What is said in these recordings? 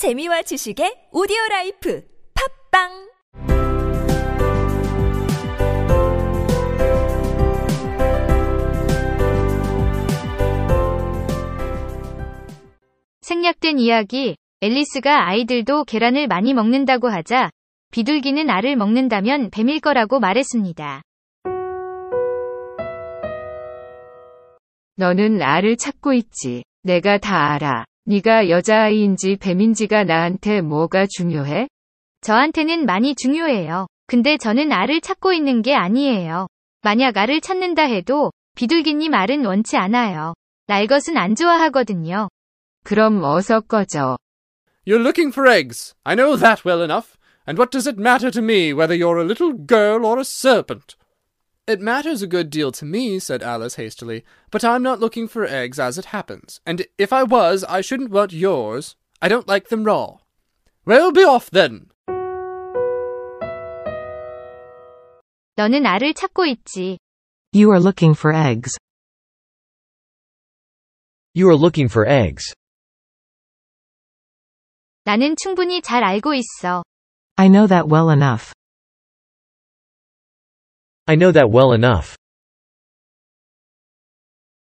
재미와 지식의 오디오 라이프 팝빵 생략된 이야기, 앨리스가 아이들도 계란을 많이 먹는다고 하자, 비둘기는 알을 먹는다면 뱀일 거라고 말했습니다. 너는 알을 찾고 있지. 내가 다 알아. 네가 여자아이인지 뱀인지가 나한테 뭐가 중요해? 저한테는 많이 중요해요. 근데 저는 알을 찾고 있는 게 아니에요. 만약 알을 찾는다 해도 비둘기님 알은 원치 않아요. 날 것은 안 좋아하거든요. 그럼 어서 꺼져. You're looking for eggs. I know that well enough. And what does it matter to me whether you're a little girl or a serpent? It matters a good deal to me, said Alice hastily, but I'm not looking for eggs as it happens, and if I was, I shouldn't want yours. I don't like them raw. Well, be off then. 너는 알을 찾고 있지. You are looking for eggs. You are looking for eggs. 나는 충분히 잘 알고 있어. I know that well enough. I know that well enough.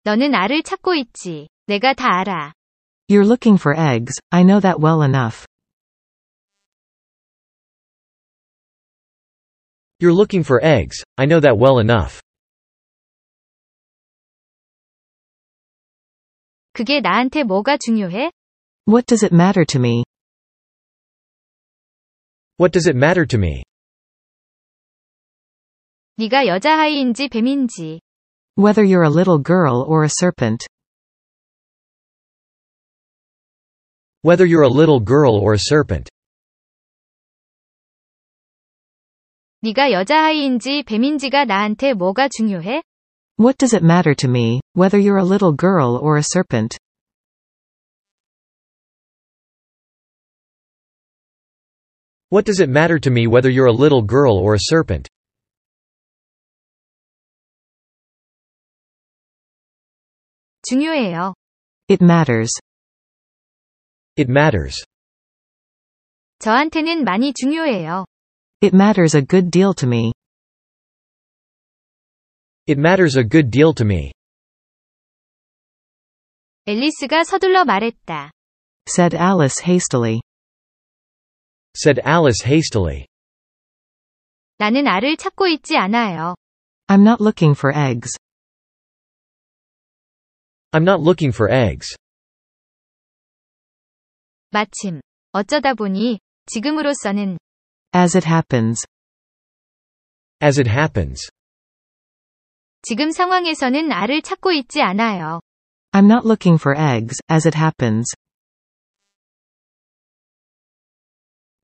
너는 알을 찾고 있지. 내가 다 알아. You're looking for eggs, I know that well enough. You're looking for eggs, I know that well enough. 그게 나한테 뭐가 중요해? What does it matter to me? What does it matter to me? 네가 여자아이인지 뱀인지. Whether you're a little girl or a serpent. Whether you're a little girl or a serpent. 네가 여자아이인지 뱀인지가 나한테 뭐가 중요해? What does it matter to me, whether you're a little girl or a serpent? What does it matter to me whether you're a little girl or a serpent? 중요해요. It matters. It matters. 저한테는 많이 중요해요. It matters a good deal to me. It matters a good deal to me. 앨리스가 서둘러 말했다. Said Alice hastily. Said Alice hastily. 나는 알을 찾고 있지 않아요. I'm not looking for eggs. I'm not looking for eggs. 마침. 어쩌다 보니, 지금으로서는, As it happens. As it happens. 지금 상황에서는 알을 찾고 있지 않아요. I'm not looking for eggs, as it happens.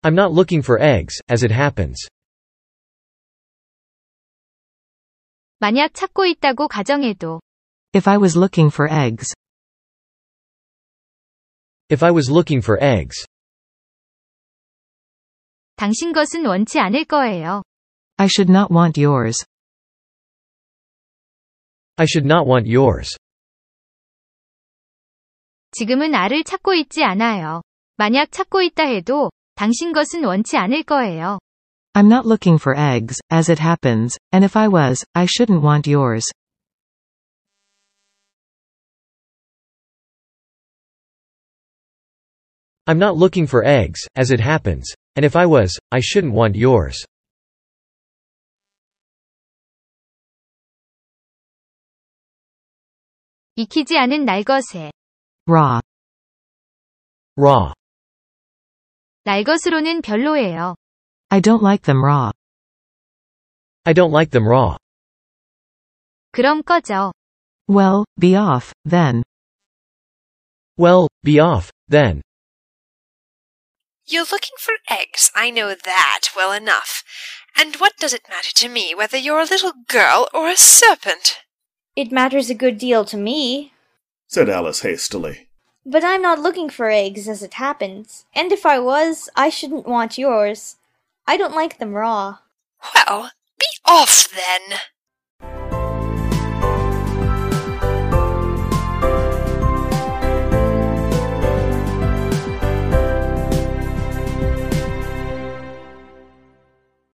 I'm not looking for eggs, as it happens. 만약 찾고 있다고 가정해도, If I was looking for eggs. If I was looking for eggs. 당신 것은 원치 않을 거예요. I should not want yours. I should not want yours. 지금은 알을 찾고 있지 않아요. 만약 찾고 있다 해도, 당신 것은 원치 않을 거예요. I'm not looking for eggs, as it happens, and if I was, I shouldn't want yours. I'm not looking for eggs, as it happens, and if I was, I shouldn't want yours. 익히지 않은 날것에, Raw. Raw. 날것으로는 별로예요. I don't like them raw. I don't like them raw. 그럼 꺼져. Well, be off, then. Well, be off, then. You're looking for eggs, I know that well enough. And what does it matter to me whether you're a little girl or a serpent? It matters a good deal to me. said Alice hastily. But I'm not looking for eggs as it happens. And if I was, I shouldn't want yours. I don't like them raw. Well, be off then.